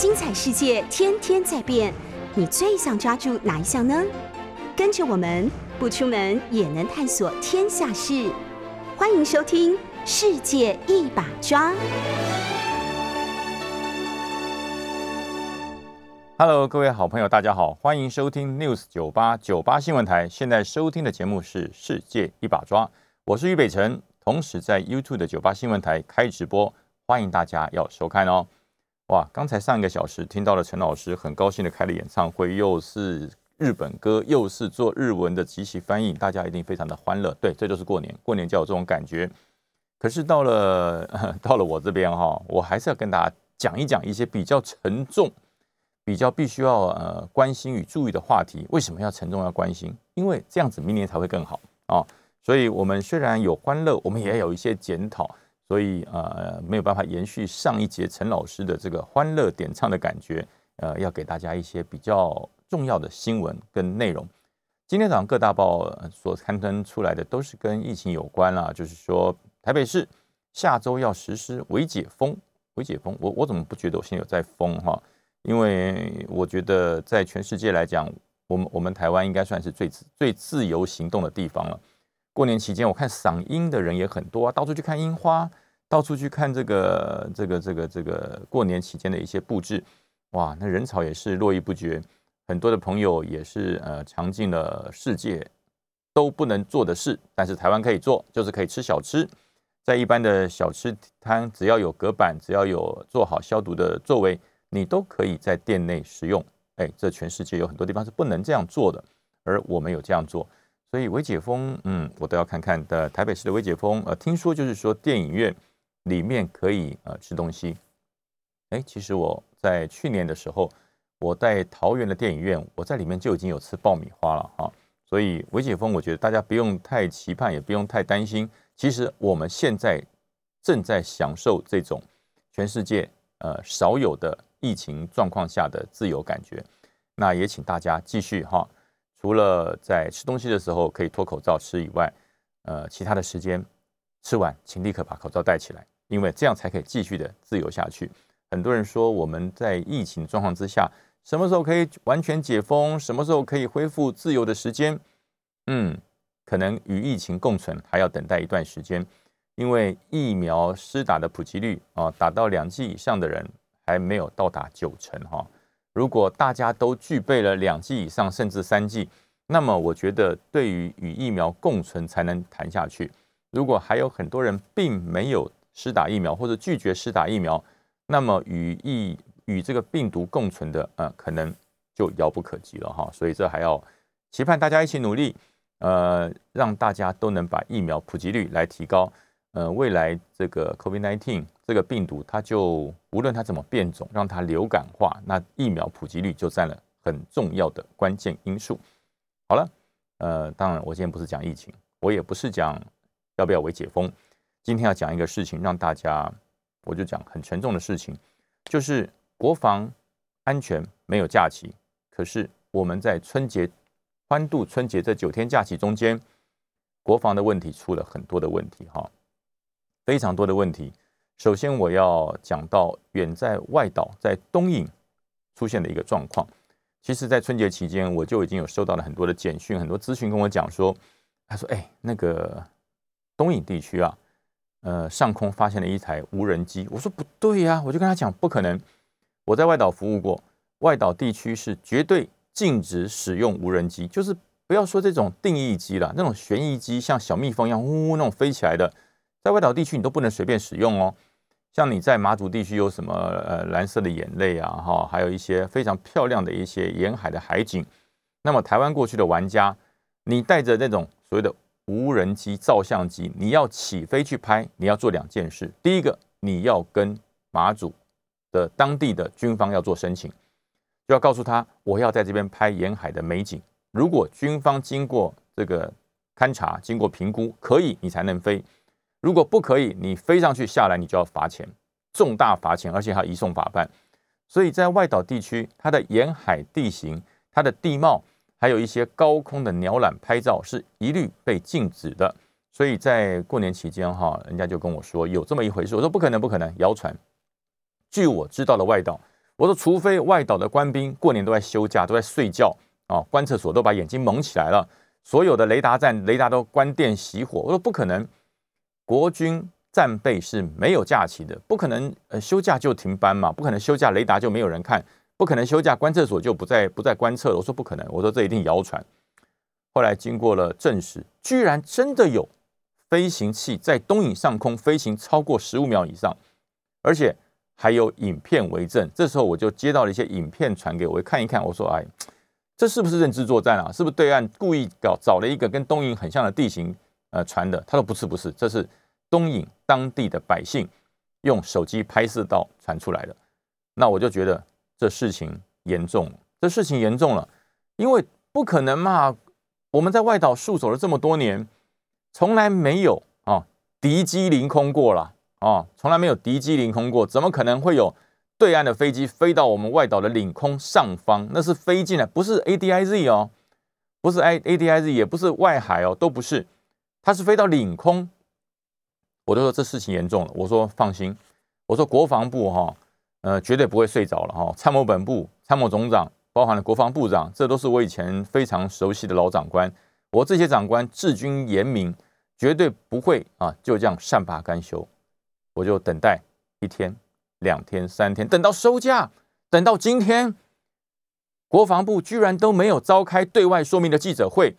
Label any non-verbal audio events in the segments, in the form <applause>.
精彩世界天天在变，你最想抓住哪一项呢？跟着我们不出门也能探索天下事，欢迎收听《世界一把抓》。Hello，各位好朋友，大家好，欢迎收听 News 九八九八新闻台。现在收听的节目是《世界一把抓》，我是于北辰，同时在 YouTube 的九八新闻台开直播，欢迎大家要收看哦。哇，刚才上一个小时听到了陈老师很高兴的开了演唱会，又是日本歌，又是做日文的即席翻译，大家一定非常的欢乐。对，这就是过年，过年就有这种感觉。可是到了 <laughs> 到了我这边哈，我还是要跟大家讲一讲一些比较沉重。比较必须要呃关心与注意的话题，为什么要沉重要关心？因为这样子明年才会更好啊、所以我们虽然有欢乐，我们也有一些检讨，所以呃没有办法延续上一节陈老师的这个欢乐点唱的感觉，呃要给大家一些比较重要的新闻跟内容。今天早上各大报所刊登出来的都是跟疫情有关啦，就是说台北市下周要实施微解封，微解封，我我怎么不觉得我现在有在封哈？因为我觉得在全世界来讲，我们我们台湾应该算是最最自由行动的地方了。过年期间，我看赏樱的人也很多啊，到处去看樱花，到处去看这个这个这个这个过年期间的一些布置，哇，那人潮也是络绎不绝。很多的朋友也是呃尝尽了世界都不能做的事，但是台湾可以做，就是可以吃小吃。在一般的小吃摊，只要有隔板，只要有做好消毒的座位。你都可以在店内食用，哎，这全世界有很多地方是不能这样做的，而我们有这样做，所以微解封，嗯，我都要看看的。台北市的微解封，呃，听说就是说电影院里面可以呃吃东西，哎，其实我在去年的时候，我在桃园的电影院，我在里面就已经有吃爆米花了哈，所以微解封，我觉得大家不用太期盼，也不用太担心。其实我们现在正在享受这种全世界呃少有的。疫情状况下的自由感觉，那也请大家继续哈。除了在吃东西的时候可以脱口罩吃以外，呃，其他的时间吃完请立刻把口罩戴起来，因为这样才可以继续的自由下去。很多人说我们在疫情状况之下，什么时候可以完全解封？什么时候可以恢复自由的时间？嗯，可能与疫情共存还要等待一段时间，因为疫苗施打的普及率啊，打到两剂以上的人。还没有到达九成哈，如果大家都具备了两剂以上，甚至三剂，那么我觉得对于与疫苗共存才能谈下去。如果还有很多人并没有施打疫苗或者拒绝施打疫苗，那么与疫与这个病毒共存的，呃，可能就遥不可及了哈。所以这还要期盼大家一起努力，呃，让大家都能把疫苗普及率来提高。呃，未来这个 COVID-19 这个病毒，它就无论它怎么变种，让它流感化，那疫苗普及率就占了很重要的关键因素。好了，呃，当然我今天不是讲疫情，我也不是讲要不要为解封，今天要讲一个事情，让大家我就讲很沉重的事情，就是国防安全没有假期，可是我们在春节欢度春节这九天假期中间，国防的问题出了很多的问题哈。非常多的问题。首先，我要讲到远在外岛，在东引出现的一个状况。其实，在春节期间，我就已经有收到了很多的简讯、很多资讯跟我讲说，他说：“哎，那个东引地区啊，呃，上空发现了一台无人机。”我说：“不对呀！”我就跟他讲：“不可能！我在外岛服务过，外岛地区是绝对禁止使用无人机，就是不要说这种定义机了，那种旋翼机，像小蜜蜂一样呼呼那种飞起来的。”在外岛地区，你都不能随便使用哦。像你在马祖地区有什么呃蓝色的眼泪啊，哈，还有一些非常漂亮的一些沿海的海景。那么台湾过去的玩家，你带着那种所谓的无人机照相机，你要起飞去拍，你要做两件事。第一个，你要跟马祖的当地的军方要做申请，就要告诉他我要在这边拍沿海的美景。如果军方经过这个勘察、经过评估，可以，你才能飞。如果不可以，你飞上去下来，你就要罚钱，重大罚钱，而且还要移送法办。所以在外岛地区，它的沿海地形、它的地貌，还有一些高空的鸟览拍照，是一律被禁止的。所以在过年期间，哈，人家就跟我说有这么一回事，我说不可能，不可能，谣传。据我知道的外岛，我说，除非外岛的官兵过年都在休假，都在睡觉啊，观测所都把眼睛蒙起来了，所有的雷达站雷达都关电熄火。我说不可能，国军战备是没有假期的，不可能呃休假就停班嘛，不可能休假雷达就没有人看，不可能休假观测所就不再不再观测了。我说不可能，我说这一定谣传。后来经过了证实，居然真的有飞行器在东引上空飞行超过十五秒以上，而且。还有影片为证，这时候我就接到了一些影片传给我，看一看，我说：“哎，这是不是认知作战啊？是不是对岸故意搞找了一个跟东引很像的地形，呃，传的？”他说：“不是，不是，这是东引当地的百姓用手机拍摄到传出来的。”那我就觉得这事情严重，这事情严重了，因为不可能嘛！我们在外岛戍守了这么多年，从来没有啊敌机凌空过了。哦，从来没有敌机凌空过，怎么可能会有对岸的飞机飞到我们外岛的领空上方？那是飞进来，不是 ADIZ 哦，不是 A ADIZ，也不是外海哦，都不是，他是飞到领空。我就说这事情严重了，我说放心，我说国防部哈，呃，绝对不会睡着了哈。参谋本部参谋总长，包含了国防部长，这都是我以前非常熟悉的老长官。我这些长官治军严明，绝对不会啊就这样善罢甘休。我就等待一天、两天、三天，等到收假，等到今天，国防部居然都没有召开对外说明的记者会，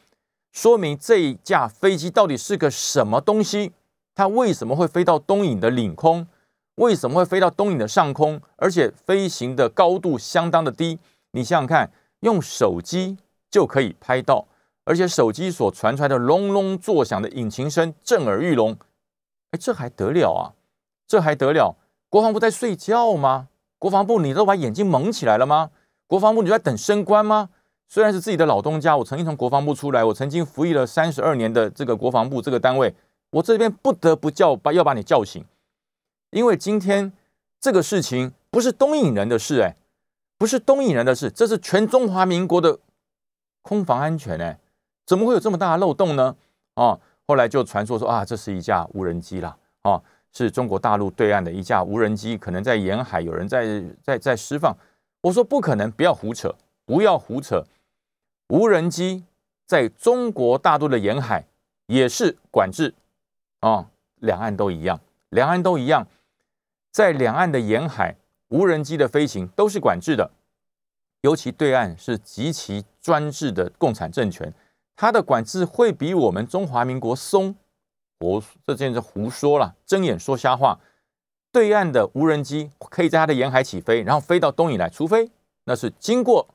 说明这一架飞机到底是个什么东西，它为什么会飞到东引的领空，为什么会飞到东引的上空，而且飞行的高度相当的低。你想想看，用手机就可以拍到，而且手机所传出来的隆隆作响的引擎声震耳欲聋，哎，这还得了啊！这还得了？国防部在睡觉吗？国防部，你都把眼睛蒙起来了吗？国防部，你在等升官吗？虽然是自己的老东家，我曾经从国防部出来，我曾经服役了三十二年的这个国防部这个单位，我这边不得不叫把要把你叫醒，因为今天这个事情不是东引人的事，哎，不是东引人的事，这是全中华民国的空防安全，哎，怎么会有这么大的漏洞呢？啊，后来就传说说啊，这是一架无人机啦，啊。是中国大陆对岸的一架无人机，可能在沿海有人在在在释放。我说不可能，不要胡扯，不要胡扯。无人机在中国大陆的沿海也是管制啊，两岸都一样，两岸都一样，在两岸的沿海，无人机的飞行都是管制的。尤其对岸是极其专制的共产政权，它的管制会比我们中华民国松。我这件是胡说了，睁眼说瞎话。对岸的无人机可以在它的沿海起飞，然后飞到东引来，除非那是经过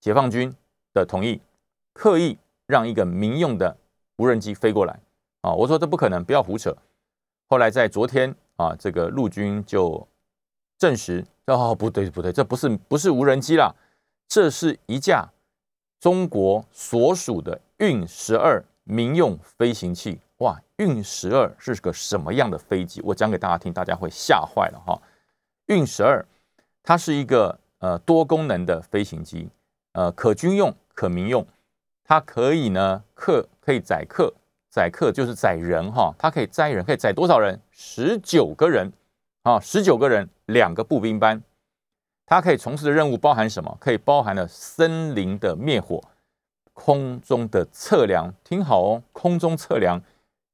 解放军的同意，刻意让一个民用的无人机飞过来啊！我说这不可能，不要胡扯。后来在昨天啊，这个陆军就证实，哦，不对不对，这不是不是无人机啦，这是一架中国所属的运十二民用飞行器。哇，运十二是个什么样的飞机？我讲给大家听，大家会吓坏了哈。运十二，它是一个呃多功能的飞行机，呃可军用可民用，它可以呢客可以载客，载客就是载人哈，它可以载人，可以载多少人？十九个人啊，十九个人，两个步兵班，它可以从事的任务包含什么？可以包含了森林的灭火、空中的测量，听好哦，空中测量。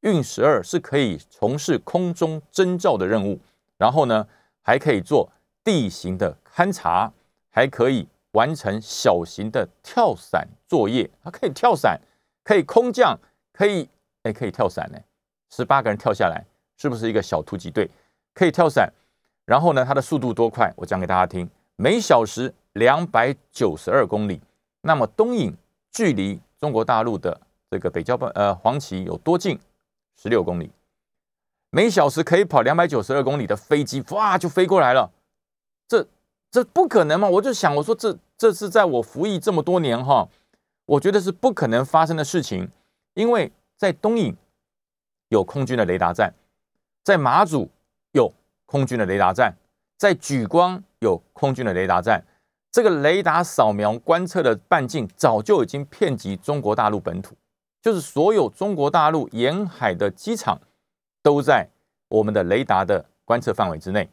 运十二是可以从事空中征兆的任务，然后呢，还可以做地形的勘察，还可以完成小型的跳伞作业。它可以跳伞，可以空降，可以哎，可以跳伞呢。十八个人跳下来，是不是一个小突击队？可以跳伞，然后呢，它的速度多快？我讲给大家听，每小时两百九十二公里。那么东引距离中国大陆的这个北郊半呃黄旗有多近？十六公里，每小时可以跑两百九十二公里的飞机，哇，就飞过来了。这不可能嘛？我就想，我说这这是在我服役这么多年哈，我觉得是不可能发生的事情。因为在东引有空军的雷达站，在马祖有空军的雷达站，在莒光有空军的雷达站。这个雷达扫描观测的半径早就已经遍及中国大陆本土。就是所有中国大陆沿海的机场都在我们的雷达的观测范围之内，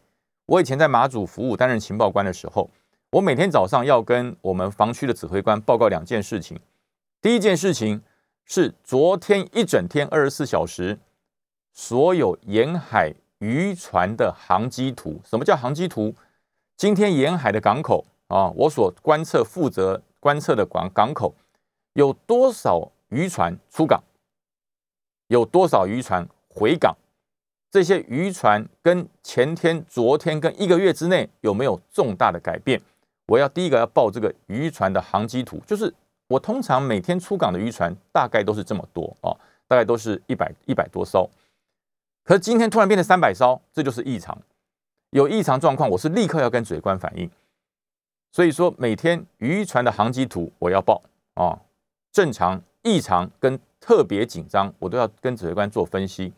我以前在马祖服务担任情报官的时候，我每天早上要跟我们防区的指挥官报告两件事情。第一件事情是昨天一整天二十四小时所有沿海渔船的航机图。什么叫航机图？今天沿海的港口啊，我所观测负责观测的港港口有多少渔船出港？有多少渔船回港？这些渔船跟前天、昨天跟一个月之内有没有重大的改变？我要第一个要报这个渔船的航机图，就是我通常每天出港的渔船大概都是这么多啊，大概都是一百一百多艘。可是今天突然变成三百艘，这就是异常。有异常状况，我是立刻要跟指挥官反映。所以说，每天渔船的航机图我要报啊，正常、异常跟。特别紧张，我都要跟指挥官做分析。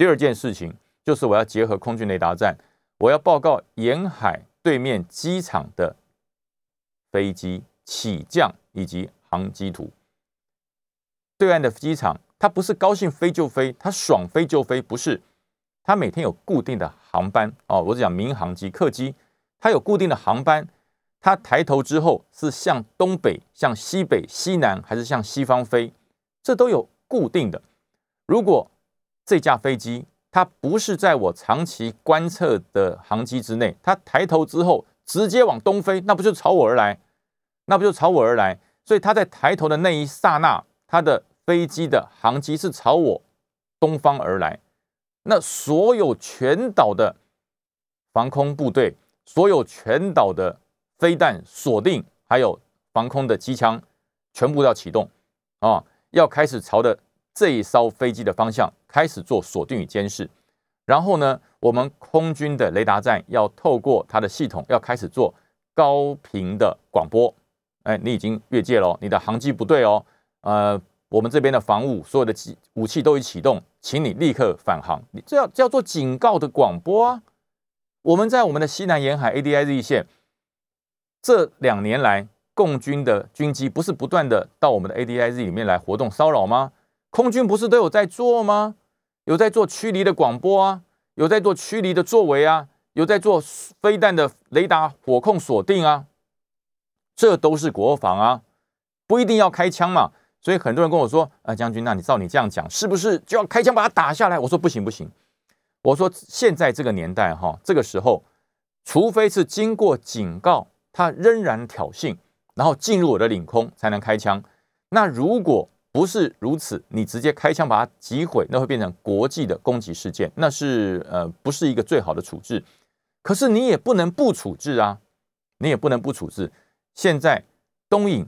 第二件事情就是我要结合空军雷达站，我要报告沿海对面机场的飞机起降以及航机图。对岸的机场，它不是高兴飞就飞，它爽飞就飞，不是。它每天有固定的航班哦，我讲民航机、客机，它有固定的航班。它抬头之后是向东北、向西北、西南，还是向西方飞？这都有固定的。如果这架飞机它不是在我长期观测的航机之内，它抬头之后直接往东飞，那不就朝我而来？那不就朝我而来？所以它在抬头的那一刹那，它的飞机的航机是朝我东方而来。那所有全岛的防空部队，所有全岛的飞弹锁定，还有防空的机枪，全部要启动啊！要开始朝着这一艘飞机的方向开始做锁定与监视，然后呢，我们空军的雷达站要透过它的系统要开始做高频的广播。哎，你已经越界了，你的航机不对哦。呃，我们这边的防务所有的机武器都已启动，请你立刻返航。你这要叫做警告的广播啊。我们在我们的西南沿海 ADIZ 线这两年来。共军的军机不是不断的到我们的 ADIZ 里面来活动骚扰吗？空军不是都有在做吗？有在做驱离的广播啊，有在做驱离的作为啊，有在做飞弹的雷达火控锁定啊，这都是国防啊，不一定要开枪嘛。所以很多人跟我说：“啊，将军，那你照你这样讲，是不是就要开枪把它打下来？”我说：“不行不行。”我说：“现在这个年代哈，这个时候，除非是经过警告，他仍然挑衅。”然后进入我的领空才能开枪。那如果不是如此，你直接开枪把它击毁，那会变成国际的攻击事件，那是呃不是一个最好的处置。可是你也不能不处置啊，你也不能不处置。现在东引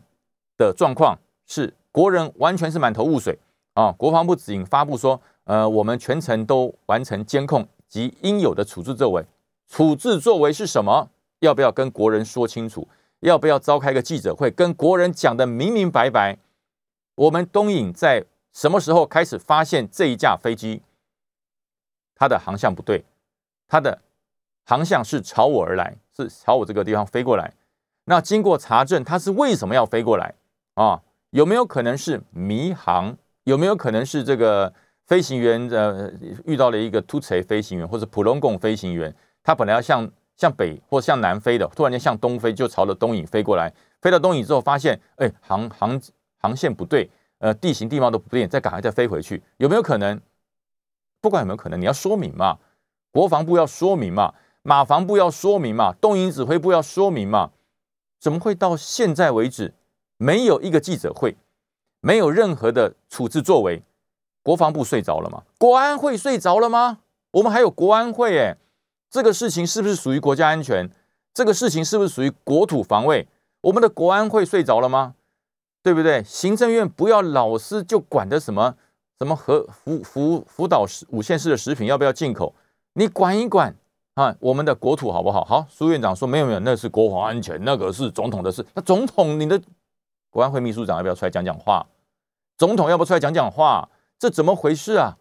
的状况是国人完全是满头雾水啊。国防部指引发布说，呃，我们全程都完成监控及应有的处置作为。处置作为是什么？要不要跟国人说清楚？要不要召开个记者会，跟国人讲的明明白白？我们东引在什么时候开始发现这一架飞机，它的航向不对，它的航向是朝我而来，是朝我这个地方飞过来。那经过查证，它是为什么要飞过来啊？有没有可能是迷航？有没有可能是这个飞行员呃遇到了一个突锤飞行员，或者普隆贡飞行员，他本来要向向北或向南飞的，突然间向东飞，就朝着东引飞过来。飞到东引之后，发现哎航航航线不对，呃地形地貌都不对，再赶快再飞回去，有没有可能？不管有没有可能，你要说明嘛，国防部要说明嘛，马防部要说明嘛，东营指挥部要说明嘛。怎么会到现在为止没有一个记者会，没有任何的处置作为？国防部睡着了吗？国安会睡着了吗？我们还有国安会哎。这个事情是不是属于国家安全？这个事情是不是属于国土防卫？我们的国安会睡着了吗？对不对？行政院不要老是就管的什么什么和福福福岛五县市的食品要不要进口？你管一管啊，我们的国土好不好？好，苏院长说没有没有，那是国防安全，那个是总统的事。那总统，你的国安会秘书长要不要出来讲讲话？总统要不出来讲讲话？这怎么回事啊？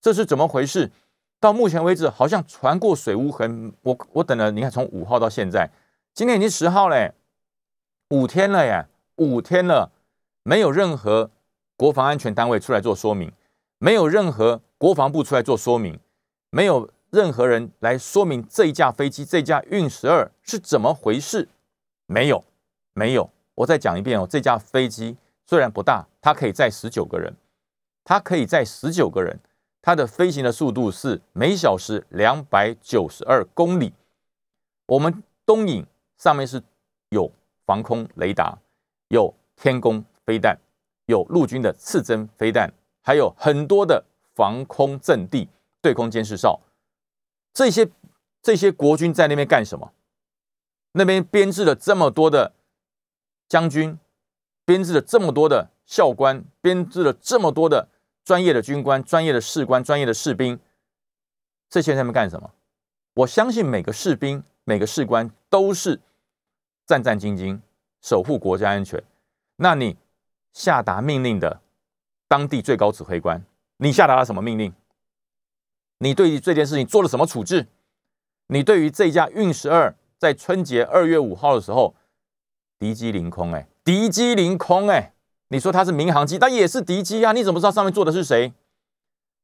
这是怎么回事？到目前为止，好像船过水无痕。我我等了，你看从五号到现在，今天已经十号嘞，五天了呀，五天了，没有任何国防安全单位出来做说明，没有任何国防部出来做说明，没有任何人来说明这一架飞机，这架运十二是怎么回事？没有，没有。我再讲一遍哦，这架飞机虽然不大，它可以载十九个人，它可以载十九个人，它的飞行的速度是每小时两百九十二公里。我们东引上面是有防空雷达，有天宫飞弹，有陆军的刺针飞弹，还有很多的防空阵地、对空监视哨。这些这些国军在那边干什么？那边编制了这么多的将军，编制了这么多的校官，编制了这么多的专业的军官、专业的士官、专业的士兵，这些人在那干什么？我相信每个士兵、每个士官都是战战兢兢守护国家安全。那你下达命令的当地最高指挥官，你下达了什么命令？你对于这件事情做了什么处置？你对于这架运十二在春节二月五号的时候敌机凌空，哎，敌机凌空，哎，你说它是民航机，它也是敌机啊？你怎么知道上面坐的是谁？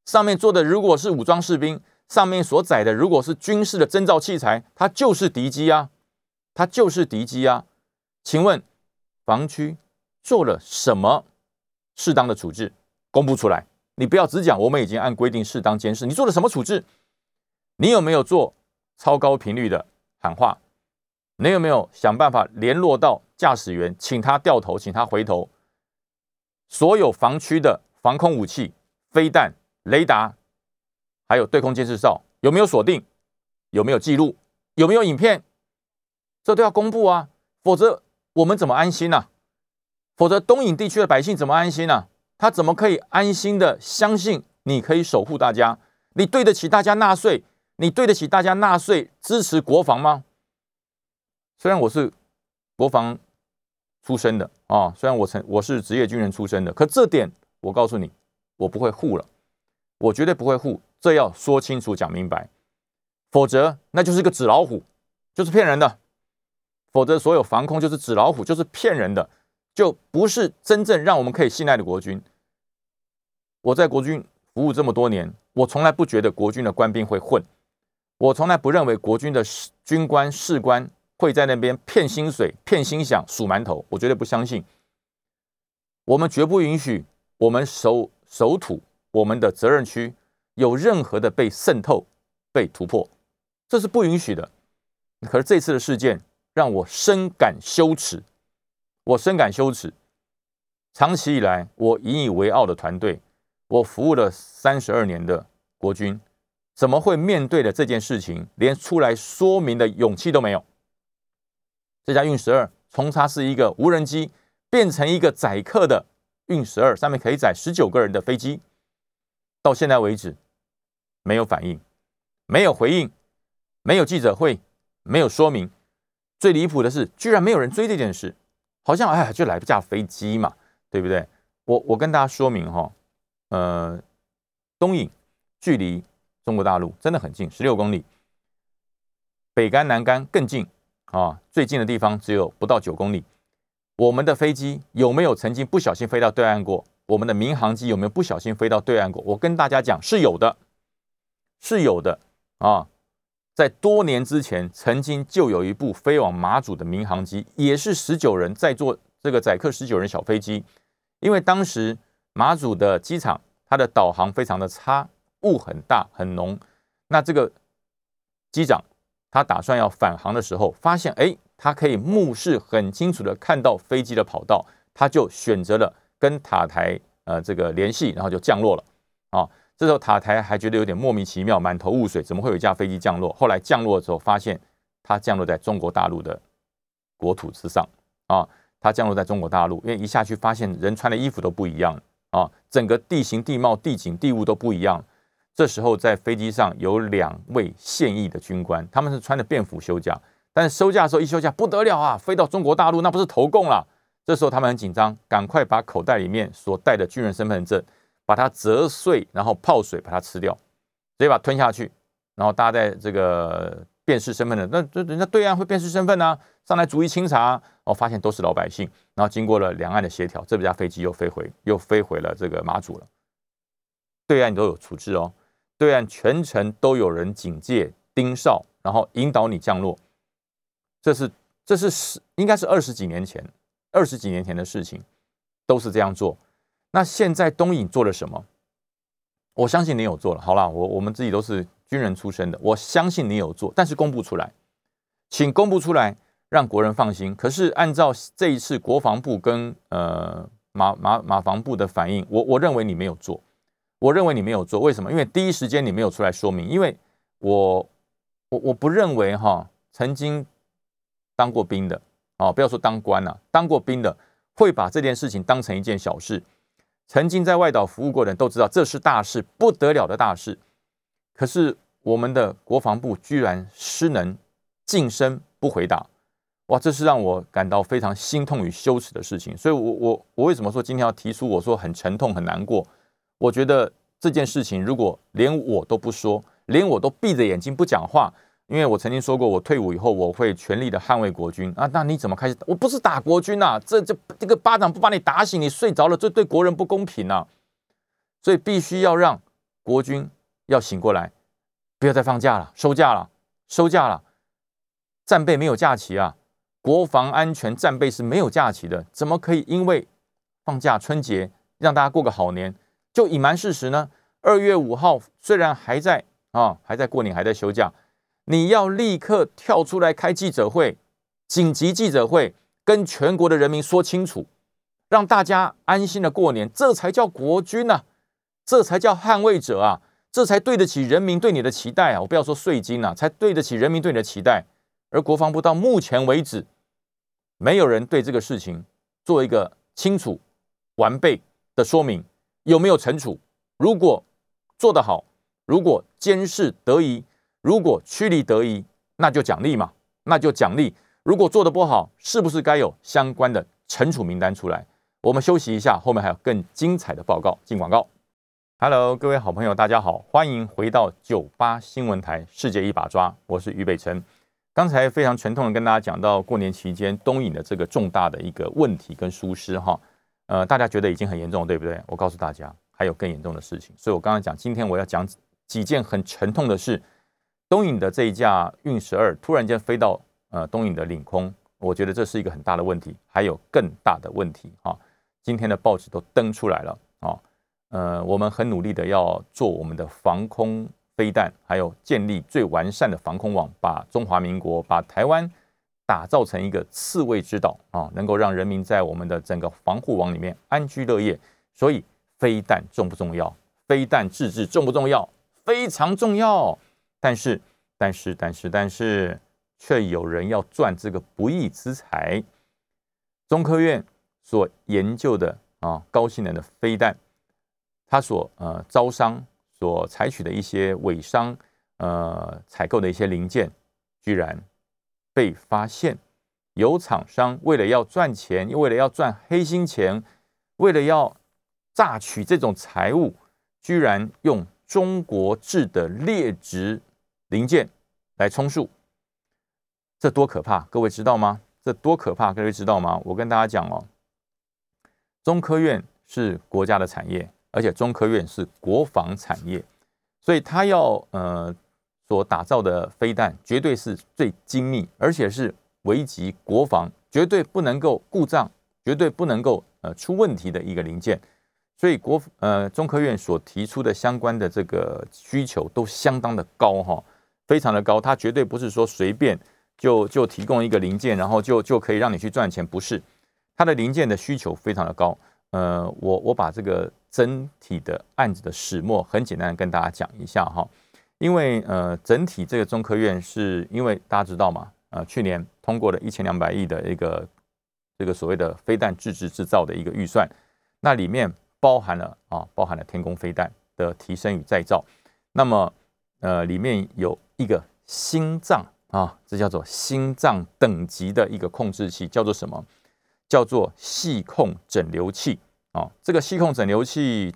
上面坐的如果是武装士兵，上面所载的如果是军事的征兆器材，它就是敌机啊，它就是敌机啊。请问防区做了什么适当的处置？公布出来。你不要只讲，我们已经按规定适当监视。你做了什么处置？你有没有做超高频率的喊话？你有没有想办法联络到驾驶员，请他掉头，请他回头？所有防区的防空武器、飞弹、雷达，还有对空监视哨，有没有锁定？有没有记录？有没有影片？这都要公布啊！否则我们怎么安心呢？否则东引地区的百姓怎么安心呢？他怎么可以安心的相信你可以守护大家？你对得起大家纳税？你对得起大家纳税支持国防吗？虽然我是国防出身的啊，虽然我曾我是职业军人出身的，可这点我告诉你，我不会护了，我绝对不会护，这要说清楚讲明白，否则那就是个纸老虎，就是骗人的。否则所有防空就是纸老虎，就是骗人的。就不是真正让我们可以信赖的国军。我在国军服务这么多年，我从来不觉得国军的官兵会混，我从来不认为国军的军官士官会在那边骗薪水、骗心想、数馒头，我绝对不相信。我们绝不允许我们守守土、我们的责任区有任何的被渗透、被突破，这是不允许的。可是这次的事件让我深感羞耻。我深感羞耻。长期以来，我引以为傲的团队，我服务了三十二年的国军，怎么会面对的这件事情，连出来说明的勇气都没有？这架运十二从它是一个无人机，变成一个载客的运十二，上面可以载十九个人的飞机，到现在为止没有反应，没有回应，没有记者会，没有说明。最离谱的是，居然没有人追这件事。好像哎，就来不架飞机嘛，对不对？我我跟大家说明哈，呃，东引距离中国大陆真的很近，十六公里，北干南干更近啊，最近的地方只有不到九公里。我们的飞机有没有曾经不小心飞到对岸过？我们的民航机有没有不小心飞到对岸过？我跟大家讲，是有的，是有的啊。在多年之前，曾经就有一部飞往马祖的民航机，也是十九人在坐这个载客十九人小飞机。因为当时马祖的机场，它的导航非常的差，雾很大很浓。那这个机长他打算要返航的时候，发现哎，他可以目视很清楚的看到飞机的跑道，他就选择了跟塔台呃这个联系，然后就降落了啊。这时候塔台还觉得有点莫名其妙，满头雾水，怎么会有一架飞机降落？后来降落的时候，发现它降落在中国大陆的国土之上啊！它降落在中国大陆，因为一下去发现人穿的衣服都不一样啊，整个地形地貌、地景地物都不一样。这时候在飞机上有两位现役的军官，他们是穿着便服休假，但是休假的时候一休假不得了啊，飞到中国大陆那不是投共了？这时候他们很紧张，赶快把口袋里面所带的军人身份证。把它折碎，然后泡水把它吃掉，直接把它吞下去，然后大家在这个辨识身份的，那这人家对岸会辨识身份呢，上来逐一清查，哦，发现都是老百姓，然后经过了两岸的协调，这架飞机又飞回，又飞回了这个马祖了。对岸都有处置哦，对岸全程都有人警戒盯梢，然后引导你降落。这是这是十应该是二十几年前，二十几年前的事情，都是这样做。那现在东引做了什么？我相信你有做了。好了，我我们自己都是军人出身的，我相信你有做，但是公布出来，请公布出来，让国人放心。可是按照这一次国防部跟呃马马马防部的反应，我我认为你没有做。我认为你没有做，为什么？因为第一时间你没有出来说明。因为我我我不认为哈，曾经当过兵的哦，不要说当官了，当过兵的会把这件事情当成一件小事。曾经在外岛服务过的人都知道，这是大事，不得了的大事。可是我们的国防部居然失能，晋升不回答，哇，这是让我感到非常心痛与羞耻的事情。所以，我我我为什么说今天要提出？我说很沉痛，很难过。我觉得这件事情，如果连我都不说，连我都闭着眼睛不讲话，因为我曾经说过，我退伍以后我会全力的捍卫国军啊。那你怎么开始？我不是打国军呐，这这这个巴掌不把你打醒，你睡着了，这对国人不公平呐。所以必须要让国军要醒过来，不要再放假了，收假了，收假了。战备没有假期啊，国防安全战备是没有假期的，怎么可以因为放假春节让大家过个好年？就隐瞒事实呢？二月五号虽然还在啊，还在过年，还在休假，你要立刻跳出来开记者会，紧急记者会，跟全国的人民说清楚，让大家安心的过年，这才叫国军呐，这才叫捍卫者啊，这才对得起人民对你的期待啊！我不要说税金啊，才对得起人民对你的期待。而国防部到目前为止，没有人对这个事情做一个清楚完备的说明。有没有惩处？如果做得好，如果监视得宜，如果趋利得宜，那就奖励嘛，那就奖励。如果做得不好，是不是该有相关的惩处名单出来？我们休息一下，后面还有更精彩的报告。进广告。Hello，各位好朋友，大家好，欢迎回到九八新闻台《世界一把抓》，我是于北辰。刚才非常沉痛的跟大家讲到过年期间东引的这个重大的一个问题跟疏失哈。呃，大家觉得已经很严重，对不对？我告诉大家，还有更严重的事情。所以我刚刚讲，今天我要讲几件很沉痛的事。东引的这一架运十二突然间飞到呃东引的领空，我觉得这是一个很大的问题。还有更大的问题啊！今天的报纸都登出来了啊。呃，我们很努力的要做我们的防空飞弹，还有建立最完善的防空网，把中华民国，把台湾。打造成一个刺猬之岛啊，能够让人民在我们的整个防护网里面安居乐业。所以飞弹重不重要？飞弹自制重不重要？非常重要。但是，但是，但是，但是，却有人要赚这个不义之财。中科院所研究的啊高性能的飞弹，它所呃招商所采取的一些伪商呃采购的一些零件，居然。被发现，有厂商为了要赚钱，又为了要赚黑心钱，为了要榨取这种财物，居然用中国制的劣质零件来充数，这多可怕！各位知道吗？这多可怕！各位知道吗？我跟大家讲哦，中科院是国家的产业，而且中科院是国防产业，所以他要呃。所打造的飞弹绝对是最精密，而且是危及国防，绝对不能够故障，绝对不能够呃出问题的一个零件。所以国呃中科院所提出的相关的这个需求都相当的高哈，非常的高。它绝对不是说随便就就提供一个零件，然后就就可以让你去赚钱，不是。它的零件的需求非常的高。呃，我我把这个整体的案子的始末很简单的跟大家讲一下哈。因为呃，整体这个中科院是因为大家知道嘛，呃，去年通过了一千两百亿的一个这个所谓的飞弹自制制造的一个预算，那里面包含了啊，包含了天宫飞弹的提升与再造，那么呃，里面有一个心脏啊，这叫做心脏等级的一个控制器，叫做什么？叫做细控整流器啊。这个细控整流器，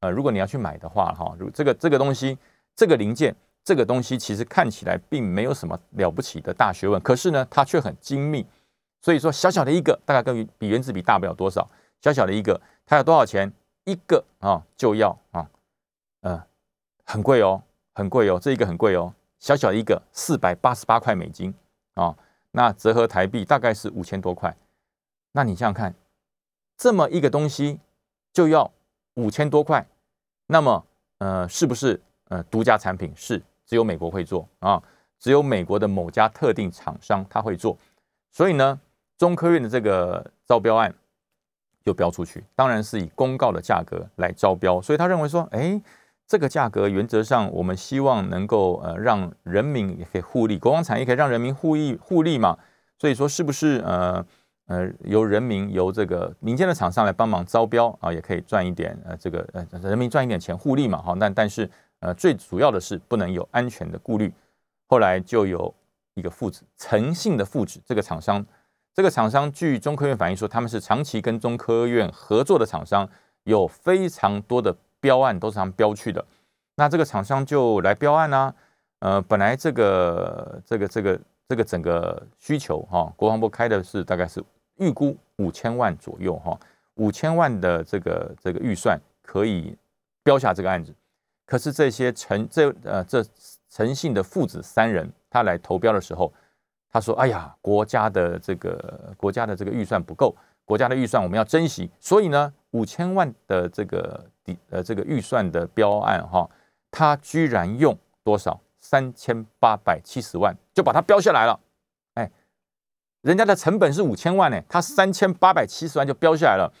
呃，如果你要去买的话，哈，如这个这个东西。这个零件，这个东西其实看起来并没有什么了不起的大学问，可是呢，它却很精密。所以说，小小的一个，大概跟比原子笔大不了多少。小小的一个，它要多少钱？一个啊，就要啊，嗯，很贵哦，很贵哦，这一个很贵哦，小小一个四百八十八块美金啊，那折合台币大概是五千多块。那你想想看，这么一个东西就要五千多块，那么呃，是不是呃独家产品？是，只有美国会做啊，只有美国的某家特定厂商他会做。所以呢，中科院的这个招标案就标出去，当然是以公告的价格来招标。所以他认为说，哎，这个价格原则上我们希望能够呃让人民也可以互利，国防产业可以让人民互益互利嘛。所以说是不是呃？呃，由人民由这个民间的厂商来帮忙招标啊，也可以赚一点呃，这个呃人民赚一点钱互利嘛，哈。但但是呃，最主要的是不能有安全的顾虑。后来就有一个父子诚信的父子，这个厂商，这个厂商据中科院反映说，他们是长期跟中科院合作的厂商，有非常多的标案都是他们标去的。那这个厂商就来标案呢，呃，本来这个这个这个这个整个需求哈，国防部开的是大概是。预估五千万左右哈，五千万的这个这个预算可以标下这个案子。可是这些诚这呃这诚信的父子三人，他来投标的时候，他说：“哎呀，国家的这个国家的这个预算不够，国家的预算我们要珍惜。所以呢，五千万的这个底呃这个预算的标案哈，他居然用多少三千八百七十万就把它标下来了。”哎人家的成本是五千万呢，他三千八百七十万就标下来了。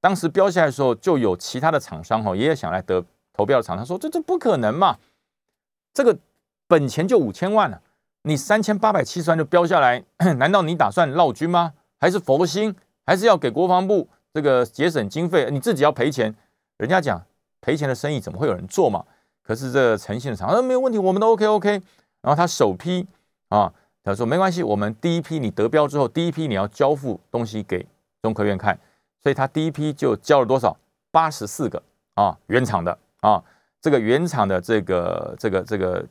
当时标下来的时候，就有其他的厂商哈，也有想来得投标的厂商说：“这这不可能嘛，这个本钱就五千万了，你三千八百七十万就标下来，<coughs> 难道你打算闹军吗？还是佛心？还是要给国防部这个节省经费？你自己要赔钱？人家讲赔钱的生意怎么会有人做嘛？可是这诚信的厂商没有问题，我们都 OK OK。然后他首批啊。他说：“没关系，我们第一批你得标之后，第一批你要交付东西给中科院看，所以他第一批就交了多少？八十四个啊，原厂的啊，这个原厂的这个这个这个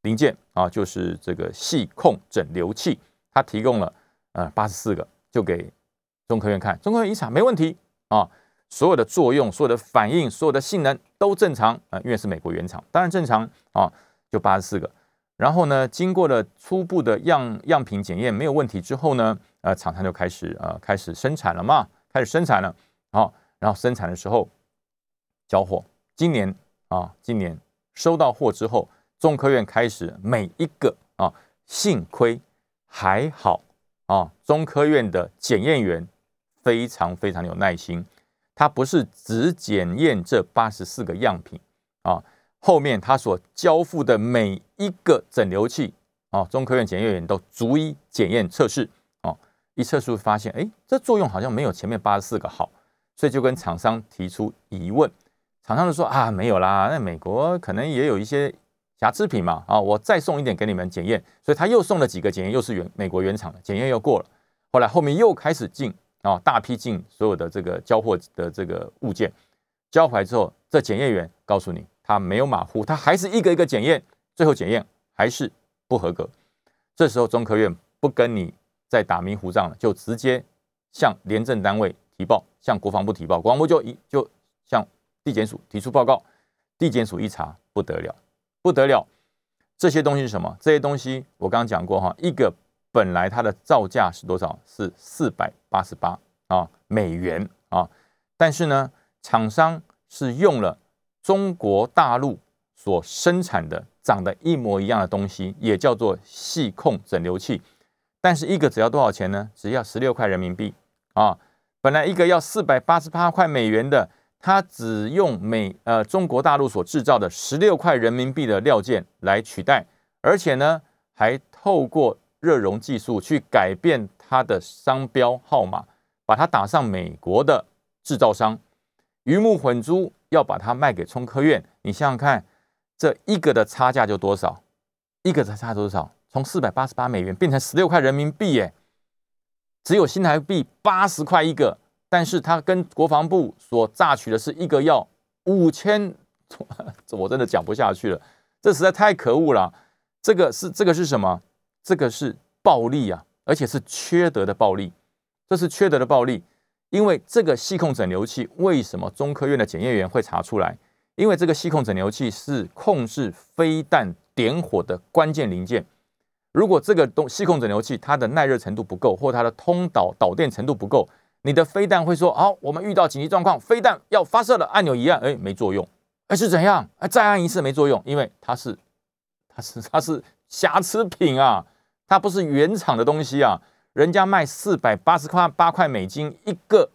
零件啊，就是这个细控整流器，他提供了呃八十四个，就给中科院看，中科院一查没问题啊，所有的作用、所有的反应、所有的性能都正常啊，因为是美国原厂，当然正常啊，就八十四个。”然后呢，经过了初步的样样品检验没有问题之后呢，呃，厂商就开始呃开始生产了嘛，开始生产了，好，然后生产的时候交货。今年啊，今年收到货之后，中科院开始每一个啊，幸亏还好啊，中科院的检验员非常非常有耐心，他不是只检验这八十四个样品啊。后面他所交付的每一个整流器啊，中科院检验员都逐一检验测试啊，一测试发现，哎，这作用好像没有前面八十四个好，所以就跟厂商提出疑问，厂商就说啊，没有啦，那美国可能也有一些瑕疵品嘛，啊，我再送一点给你们检验，所以他又送了几个检验，又是原美国原厂的检验又过了，后来后面又开始进啊，大批进所有的这个交货的这个物件，交回来之后，这检验员告诉你。他没有马虎，他还是一个一个检验，最后检验还是不合格。这时候中科院不跟你再打迷糊仗了，就直接向廉政单位提报，向国防部提报，国防部就一就向地检署提出报告。地检署一查，不得了，不得了！这些东西是什么？这些东西我刚刚讲过哈，一个本来它的造价是多少？是四百八十八啊美元啊，但是呢，厂商是用了。中国大陆所生产的长得一模一样的东西，也叫做细控整流器，但是一个只要多少钱呢？只要十六块人民币啊！本来一个要四百八十八块美元的，它只用美呃中国大陆所制造的十六块人民币的料件来取代，而且呢还透过热熔技术去改变它的商标号码，把它打上美国的制造商，鱼目混珠。要把它卖给中科院，你想想看，这一个的差价就多少？一个的差多少？从四百八十八美元变成十六块人民币，耶！只有新台币八十块一个，但是它跟国防部所榨取的是一个要五千，这我真的讲不下去了，这实在太可恶了。这个是这个是什么？这个是暴利啊，而且是缺德的暴利，这是缺德的暴利。因为这个细控整流器为什么中科院的检验员会查出来？因为这个细控整流器是控制飞弹点火的关键零件。如果这个东细控整流器它的耐热程度不够，或它的通导导电程度不够，你的飞弹会说：好，我们遇到紧急状况，飞弹要发射了，按钮一按，哎，没作用，哎是怎样？哎，再按一次没作用，因为它是它是它是瑕疵品啊，它不是原厂的东西啊，人家卖四百八十块八块美金一个，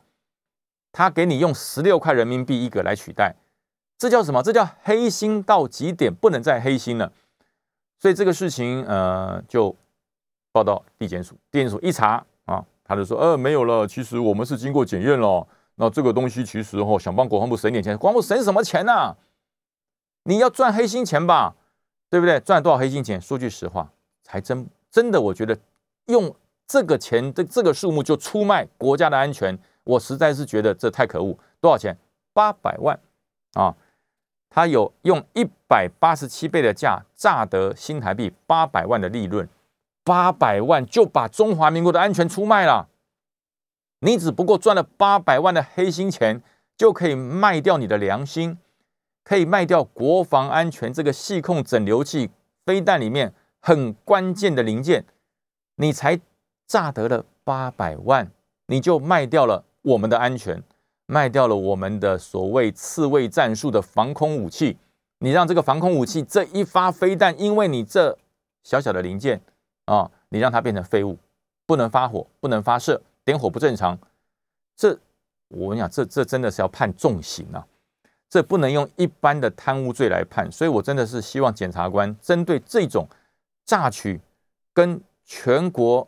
他给你用十六块人民币一个来取代，这叫什么？这叫黑心到极点，不能再黑心了。所以这个事情，呃，就报到地检署，地检署一查啊，他就说，呃，没有了。其实我们是经过检验了，那这个东西其实哦，想帮国防部省点钱，国防部省什么钱呢？你要赚黑心钱吧，对不对？赚多少黑心钱？说句实话，还真真的，我觉得用这个钱的这个数目就出卖国家的安全，我实在是觉得这太可恶。多少钱？八百万啊！他有用一百八十七倍的价榨得新台币八百万的利润，八百万就把中华民国的安全出卖了。你只不过赚了八百万的黑心钱，就可以卖掉你的良心，可以卖掉国防安全这个细控整流器飞弹里面很关键的零件，你才榨得了八百万，你就卖掉了我们的安全。卖掉了我们的所谓刺猬战术的防空武器，你让这个防空武器这一发飞弹，因为你这小小的零件啊，你让它变成废物，不能发火，不能发射，点火不正常，这我跟你讲，这这真的是要判重刑啊！这不能用一般的贪污罪来判，所以我真的是希望检察官针对这种榨取跟全国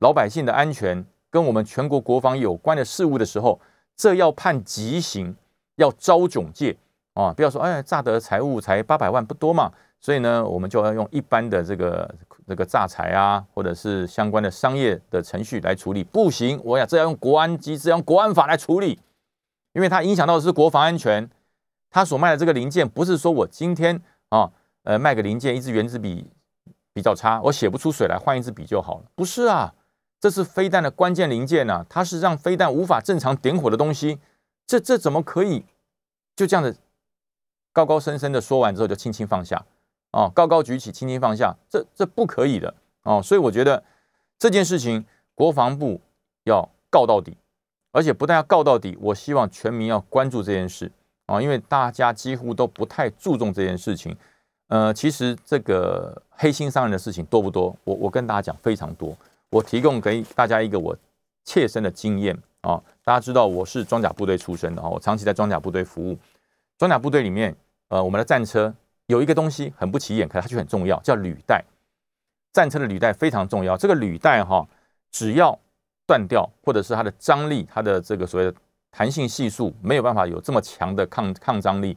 老百姓的安全、跟我们全国国防有关的事物的时候。这要判极刑，要招窘戒啊！不要说哎，诈得财物才八百万，不多嘛。所以呢，我们就要用一般的这个这个诈财啊，或者是相关的商业的程序来处理，不行。我呀，这要用国安机制，用国安法来处理，因为它影响到的是国防安全。他所卖的这个零件，不是说我今天啊，呃，卖个零件，一支原子笔比较差，我写不出水来，换一支笔就好了，不是啊。这是飞弹的关键零件呢，它是让飞弹无法正常点火的东西。这这怎么可以就这样子高高深深的说完之后就轻轻放下哦，高高举起，轻轻放下，这这不可以的哦。所以我觉得这件事情国防部要告到底，而且不但要告到底，我希望全民要关注这件事啊，因为大家几乎都不太注重这件事情。呃，其实这个黑心商人的事情多不多？我我跟大家讲，非常多。我提供给大家一个我切身的经验啊，大家知道我是装甲部队出身的啊，我长期在装甲部队服务。装甲部队里面，呃，我们的战车有一个东西很不起眼，可它却很重要，叫履带。战车的履带非常重要，这个履带哈，只要断掉，或者是它的张力、它的这个所谓的弹性系数没有办法有这么强的抗抗张力，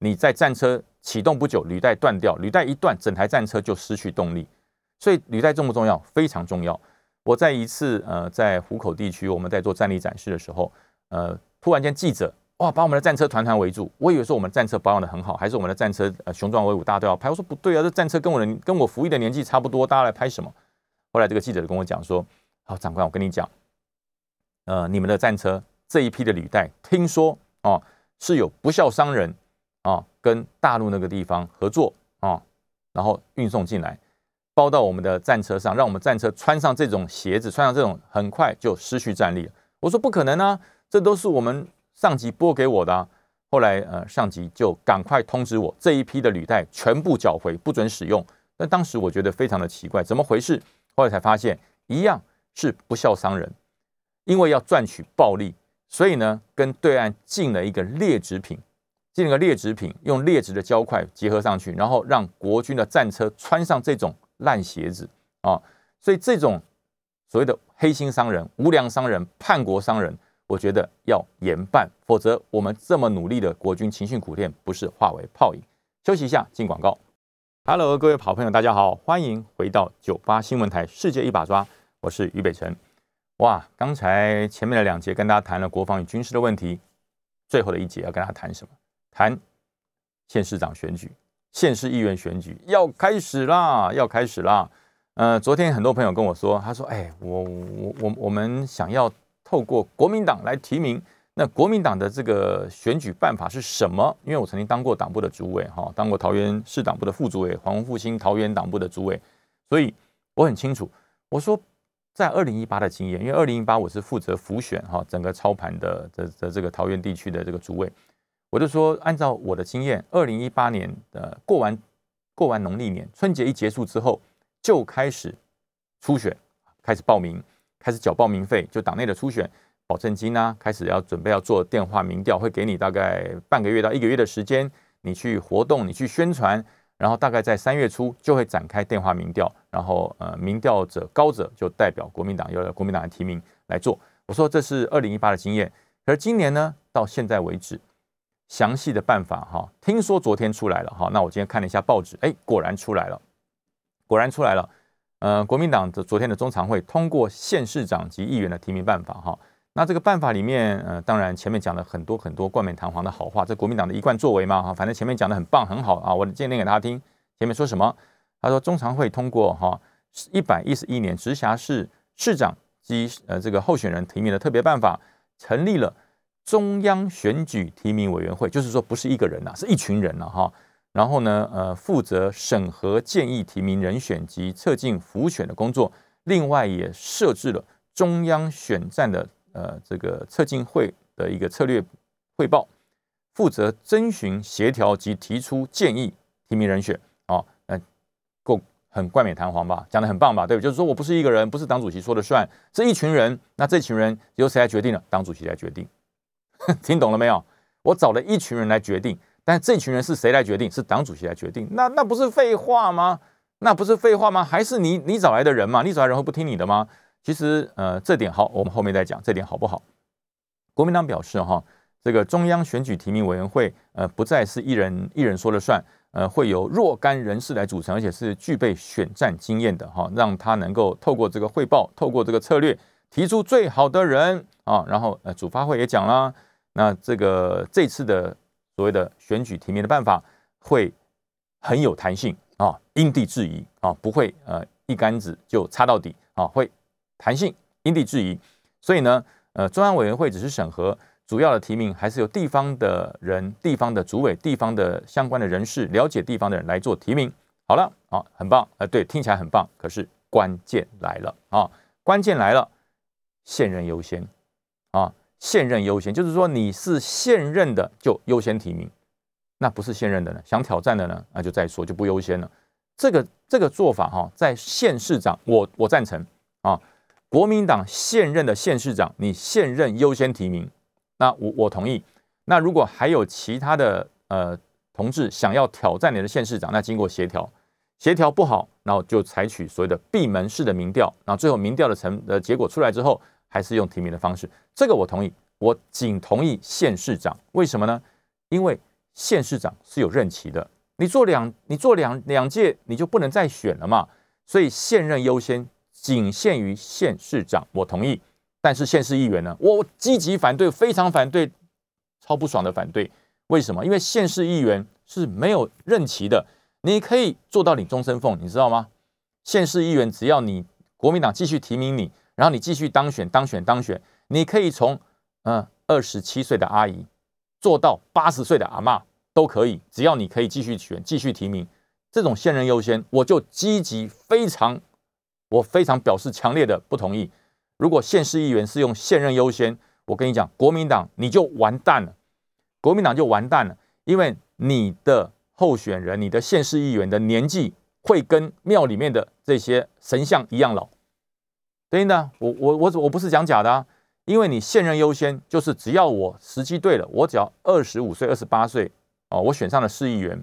你在战车启动不久，履带断掉，履带一断，整台战车就失去动力。所以履带重不重要？非常重要。我在一次呃在虎口地区，我们在做战力展示的时候，呃，突然间记者哇把我们的战车团团围住，我以为说我们战车保养的很好，还是我们的战车呃雄壮威武，大家都要拍。我说不对啊，这战车跟我的跟我服役的年纪差不多，大家来拍什么？后来这个记者就跟我讲说：，好长官，我跟你讲，呃，你们的战车这一批的履带，听说哦是有不孝商人啊跟大陆那个地方合作啊，然后运送进来。包到我们的战车上，让我们战车穿上这种鞋子，穿上这种很快就失去战力。我说不可能啊，这都是我们上级拨给我的。后来呃，上级就赶快通知我，这一批的履带全部缴回，不准使用。那当时我觉得非常的奇怪，怎么回事？后来才发现，一样是不孝商人，因为要赚取暴利，所以呢，跟对岸进了一个劣质品，进个劣质品，用劣质的胶块结合上去，然后让国军的战车穿上这种。烂鞋子啊！所以这种所谓的黑心商人、无良商人、叛国商人，我觉得要严办，否则我们这么努力的国军勤训苦练，不是化为泡影。休息一下，进广告。Hello，各位好朋友，大家好，欢迎回到九八新闻台《世界一把抓》，我是于北辰。哇，刚才前面的两节跟大家谈了国防与军事的问题，最后的一节要跟大家谈什么？谈县市长选举。县市议员选举要开始啦，要开始啦。呃，昨天很多朋友跟我说，他说：“哎，我我我我们想要透过国民党来提名那国民党的这个选举办法是什么？因为我曾经当过党部的主委，哈，当过桃园市党部的副主委，黄复兴桃园党部的主委，所以我很清楚。我说，在二零一八的经验，因为二零一八我是负责辅选哈整个操盘的的的这个桃园地区的这个主委，我就说，按照我的经验，二零一八年的过完过完农历年春节一结束之后，就开始初选，开始报名，开始缴报名费，就党内的初选。保证金呢？开始要准备要做电话民调，会给你大概半个月到一个月的时间，你去活动，你去宣传，然后大概在三月初就会展开电话民调，然后呃，民调者高者就代表国民党，由国民党的提名来做。我说这是二零一八的经验，而今年呢，到现在为止，详细的办法哈，听说昨天出来了哈，那我今天看了一下报纸，哎，果然出来了，果然出来了，呃，国民党的昨天的中常会通过县市长及议员的提名办法哈。那这个办法里面，呃，当然前面讲了很多很多冠冕堂皇的好话，这国民党的一贯作为嘛，哈，反正前面讲的很棒很好啊，我今天念给大家听。前面说什么？他说中常会通过哈一百一十一年直辖市市长及呃这个候选人提名的特别办法，成立了中央选举提名委员会，就是说不是一个人呐，是一群人了哈。然后呢，呃，负责审核建议提名人选及测进辅选的工作，另外也设置了中央选战的。呃，这个测进会的一个策略汇报，负责征询、协调及提出建议提名人选啊，呃，够很冠冕堂皇吧？讲的很棒吧？对，就是说我不是一个人，不是党主席说了算，是一群人。那这群人由谁来决定呢？党主席来决定。<laughs> 听懂了没有？我找了一群人来决定，但这群人是谁来决定？是党主席来决定。那那不是废话吗？那不是废话吗？还是你你找来的人嘛？你找来人会不听你的吗？其实，呃，这点好，我们后面再讲。这点好不好？国民党表示，哈，这个中央选举提名委员会，呃，不再是一人一人说了算，呃，会有若干人士来组成，而且是具备选战经验的，哈，让他能够透过这个汇报，透过这个策略，提出最好的人啊。然后，呃，主发会也讲了，那这个这次的所谓的选举提名的办法会很有弹性啊，因地制宜啊，不会呃一竿子就插到底啊，会。弹性因地制宜，所以呢，呃，中央委员会只是审核，主要的提名还是由地方的人、地方的主委、地方的相关的人士、了解地方的人来做提名。好了，啊，很棒，呃，对，听起来很棒。可是关键来了啊，关键来了，现任优先，现任优先，就是说你是现任的就优先提名，那不是现任的呢，想挑战的呢，那就再说就不优先了。这个这个做法哈，在县市长，我我赞成啊。国民党现任的县市长，你现任优先提名，那我我同意。那如果还有其他的呃同志想要挑战你的县市长，那经过协调，协调不好，然后就采取所谓的闭门式的民调，然后最后民调的成呃结果出来之后，还是用提名的方式，这个我同意。我仅同意县市长，为什么呢？因为县市长是有任期的，你做两你做两两届，你就不能再选了嘛，所以现任优先。仅限于县市长，我同意。但是县市议员呢？我积极反对，非常反对，超不爽的反对。为什么？因为县市议员是没有任期的，你可以做到领终身俸，你知道吗？县市议员只要你国民党继续提名你，然后你继续当选、当选、当选，你可以从嗯二十七岁的阿姨做到八十岁的阿妈都可以，只要你可以继续选、继续提名，这种现任优先，我就积极非常。我非常表示强烈的不同意。如果县市议员是用现任优先，我跟你讲，国民党你就完蛋了，国民党就完蛋了，因为你的候选人、你的县市议员的年纪会跟庙里面的这些神像一样老。对的，我我我我不是讲假的啊，因为你现任优先，就是只要我时机对了，我只要二十五岁、二十八岁哦，我选上了市议员，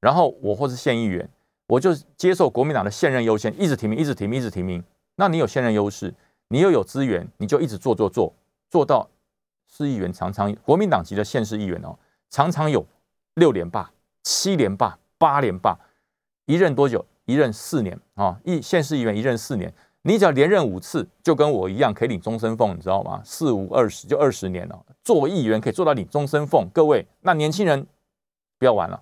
然后我或是县议员。我就接受国民党的现任优先，一直提名，一直提名，一直提名。那你有现任优势，你又有资源，你就一直做做做，做到市议员常常国民党籍的县市议员哦，常常有六连霸、七连霸、八连霸，一任多久？一任四年啊！一县市议员一任四年，你只要连任五次，就跟我一样可以领终身俸，你知道吗？四五二十就二十年了，做议员可以做到领终身俸。各位，那年轻人不要玩了，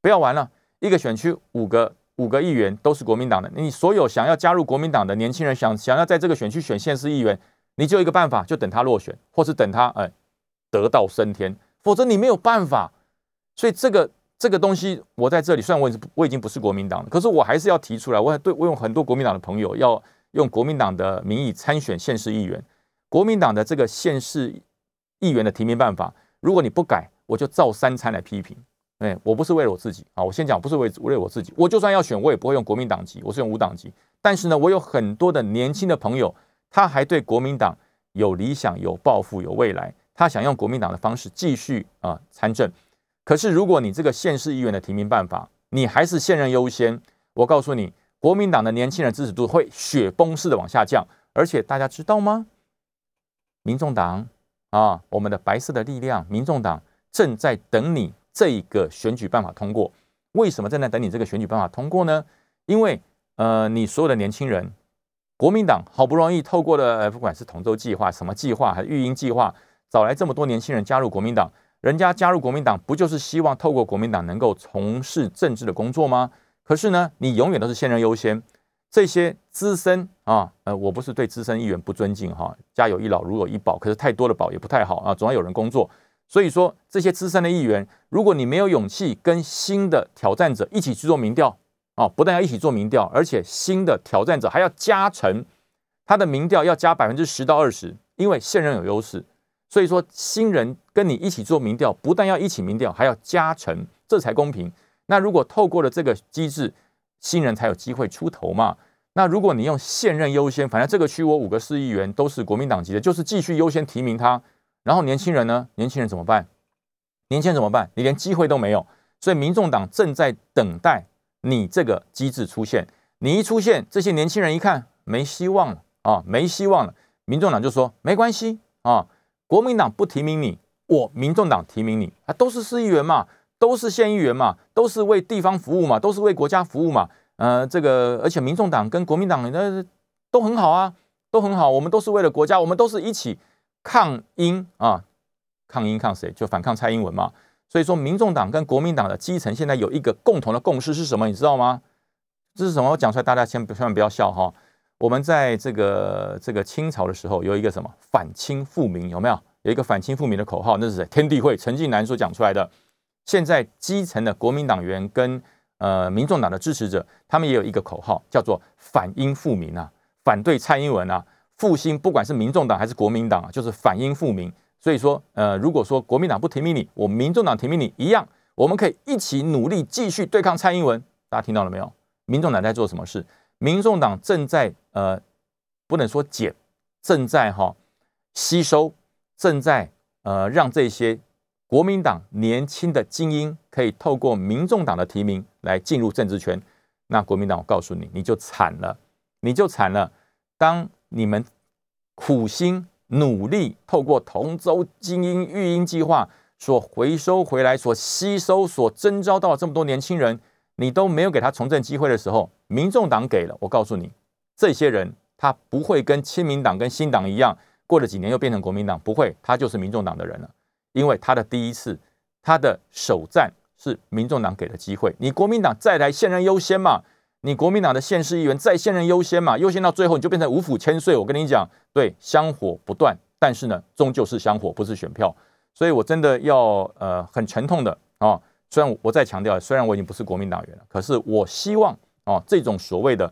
不要玩了。一个选区五个五个议员都是国民党的，你所有想要加入国民党的年轻人想想要在这个选区选县市议员，你就一个办法，就等他落选，或是等他哎得道升天，否则你没有办法。所以这个这个东西，我在这里，虽然我已我已经不是国民党了，可是我还是要提出来。我对我有很多国民党的朋友要用国民党的名义参选县市议员，国民党的这个县市议员的提名办法，如果你不改，我就照三餐来批评。哎，我不是为了我自己啊，我先讲，不是为为了我自己，我就算要选，我也不会用国民党籍，我是用无党籍。但是呢，我有很多的年轻的朋友，他还对国民党有理想、有抱负、有未来，他想用国民党的方式继续啊参政。可是，如果你这个县市议员的提名办法，你还是现任优先，我告诉你，国民党的年轻人支持度会雪崩式的往下降。而且大家知道吗？民众党啊，我们的白色的力量，民众党正在等你这一个选举办法通过。为什么正在等你这个选举办法通过呢？因为呃，你所有的年轻人，国民党好不容易透过了不管是同舟计划、什么计划，还是育婴计划，找来这么多年轻人加入国民党。人家加入国民党，不就是希望透过国民党能够从事政治的工作吗？可是呢，你永远都是现任优先。这些资深啊，呃，我不是对资深议员不尊敬哈，家有一老如有一宝，可是太多的宝也不太好啊，总要有人工作。所以说，这些资深的议员，如果你没有勇气跟新的挑战者一起去做民调啊，不但要一起做民调，而且新的挑战者还要加成他的民调要加百分之十到二十，因为现任有优势。所以说，新人跟你一起做民调，不但要一起民调，还要加成，这才公平。那如果透过了这个机制，新人才有机会出头嘛？那如果你用现任优先，反正这个区我五个市议员都是国民党籍的，就是继续优先提名他。然后年轻人呢？年轻人怎么办？年轻人怎么办？你连机会都没有。所以民众党正在等待你这个机制出现。你一出现，这些年轻人一看没希望了啊，没希望了。民众党就说没关系啊。国民党不提名你，我民众党提名你啊，都是市议员嘛，都是县议员嘛，都是为地方服务嘛，都是为国家服务嘛。呃，这个而且民众党跟国民党那都很好啊，都很好。我们都是为了国家，我们都是一起抗英啊，抗英抗谁？就反抗蔡英文嘛。所以说，民众党跟国民党的基层现在有一个共同的共识是什么？你知道吗？这是什么？我讲出来，大家千千万不要笑哈。我们在这个这个清朝的时候，有一个什么反清复明，有没有？有一个反清复明的口号，那是谁？天地会陈近南所讲出来的。现在基层的国民党员跟呃民众党的支持者，他们也有一个口号，叫做反英复明啊，反对蔡英文啊，复兴不管是民众党还是国民党啊，就是反英复明。所以说，呃，如果说国民党不提名你，我民众党提名你一样，我们可以一起努力继续对抗蔡英文。大家听到了没有？民众党在做什么事？民众党正在呃，不能说减，正在哈吸收，正在呃让这些国民党年轻的精英可以透过民众党的提名来进入政治圈。那国民党，我告诉你，你就惨了，你就惨了。当你们苦心努力透过同舟精英育婴计划所回收回来、所吸收、所征召到这么多年轻人，你都没有给他从政机会的时候。民众党给了我，告诉你，这些人他不会跟亲民党跟新党一样，过了几年又变成国民党，不会，他就是民众党的人了。因为他的第一次，他的首战是民众党给的机会。你国民党再来现任优先嘛？你国民党的县市议员再现任优先嘛？优先到最后你就变成五府千岁。我跟你讲，对，香火不断，但是呢，终究是香火，不是选票。所以我真的要呃很沉痛的啊，虽然我再强调，虽然我已经不是国民党员了，可是我希望。哦，这种所谓的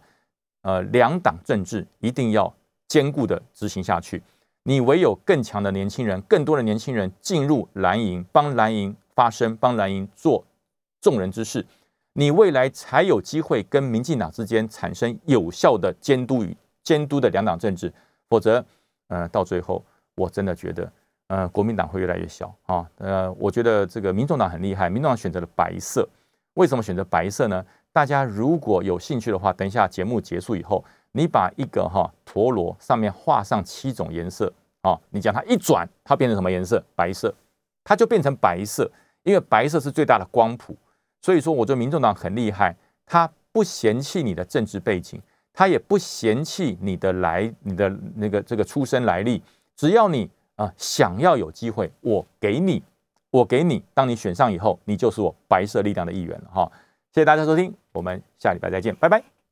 呃两党政治一定要坚固的执行下去。你唯有更强的年轻人，更多的年轻人进入蓝营，帮蓝营发声，帮蓝营做众人之事，你未来才有机会跟民进党之间产生有效的监督与监督的两党政治。否则，呃，到最后我真的觉得，呃，国民党会越来越小啊。呃，我觉得这个民众党很厉害，民众党选择了白色，为什么选择白色呢？大家如果有兴趣的话，等一下节目结束以后，你把一个哈陀螺上面画上七种颜色啊，你将它一转，它变成什么颜色？白色，它就变成白色，因为白色是最大的光谱。所以说，我觉得民众党很厉害，他不嫌弃你的政治背景，他也不嫌弃你的来你的那个这个出身来历，只要你啊想要有机会，我给你，我给你，当你选上以后，你就是我白色力量的一员了哈。谢谢大家收听，我们下礼拜再见，拜拜。